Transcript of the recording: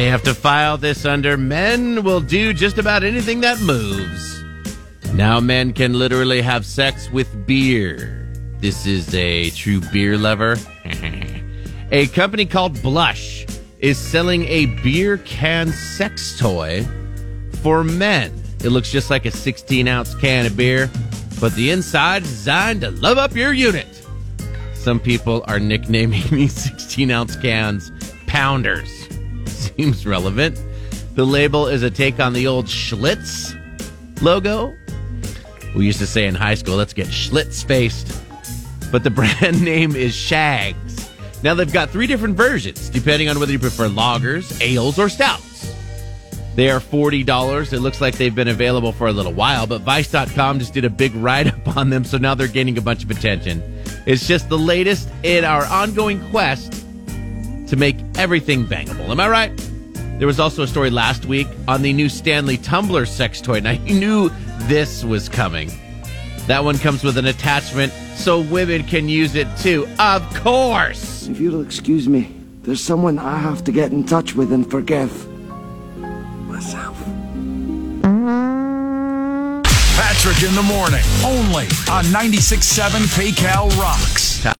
May have to file this under men will do just about anything that moves. Now men can literally have sex with beer. This is a true beer lover. a company called Blush is selling a beer can sex toy for men. It looks just like a 16 ounce can of beer, but the inside is designed to love up your unit. Some people are nicknaming these 16 ounce cans pounders. Seems relevant. The label is a take on the old Schlitz logo. We used to say in high school, let's get Schlitz faced. But the brand name is Shags. Now they've got three different versions, depending on whether you prefer lagers, ales, or stouts. They are $40. It looks like they've been available for a little while, but Vice.com just did a big write up on them, so now they're gaining a bunch of attention. It's just the latest in our ongoing quest to make everything bangable. Am I right? There was also a story last week on the new Stanley Tumbler sex toy. Now, you knew this was coming. That one comes with an attachment so women can use it too. Of course! If you'll excuse me, there's someone I have to get in touch with and forgive. Myself. Patrick in the morning, only on 96.7 KCAL Rocks.